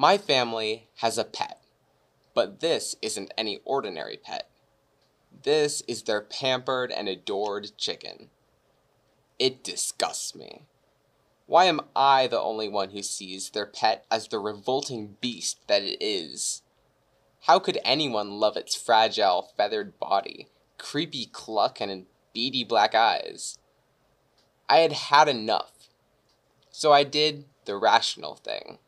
My family has a pet, but this isn't any ordinary pet. This is their pampered and adored chicken. It disgusts me. Why am I the only one who sees their pet as the revolting beast that it is? How could anyone love its fragile, feathered body, creepy cluck, and beady black eyes? I had had enough. So I did the rational thing.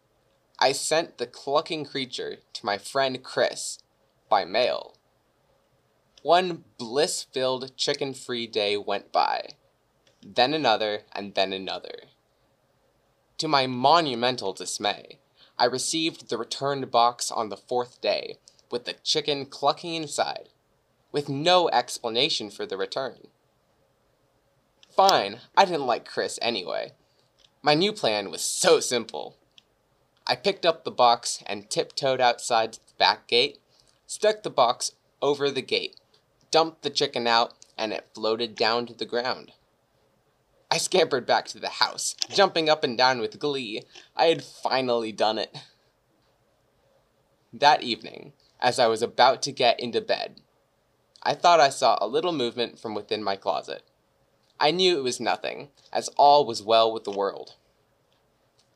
I sent the clucking creature to my friend Chris by mail. One bliss filled chicken free day went by, then another, and then another. To my monumental dismay, I received the returned box on the fourth day, with the chicken clucking inside, with no explanation for the return. Fine, I didn't like Chris anyway. My new plan was so simple. I picked up the box and tiptoed outside the back gate, stuck the box over the gate, dumped the chicken out, and it floated down to the ground. I scampered back to the house, jumping up and down with glee. I had finally done it. That evening, as I was about to get into bed, I thought I saw a little movement from within my closet. I knew it was nothing, as all was well with the world.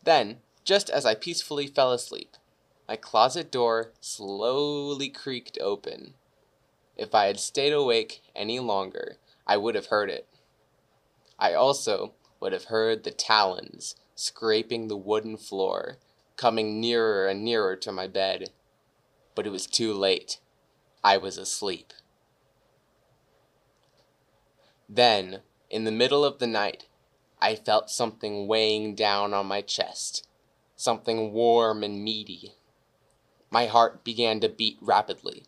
Then, just as I peacefully fell asleep, my closet door slowly creaked open. If I had stayed awake any longer, I would have heard it. I also would have heard the talons scraping the wooden floor, coming nearer and nearer to my bed. But it was too late. I was asleep. Then, in the middle of the night, I felt something weighing down on my chest, something warm and meaty. My heart began to beat rapidly.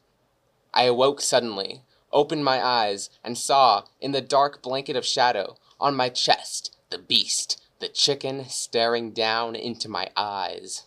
I awoke suddenly, opened my eyes, and saw, in the dark blanket of shadow, on my chest, the beast, the chicken, staring down into my eyes.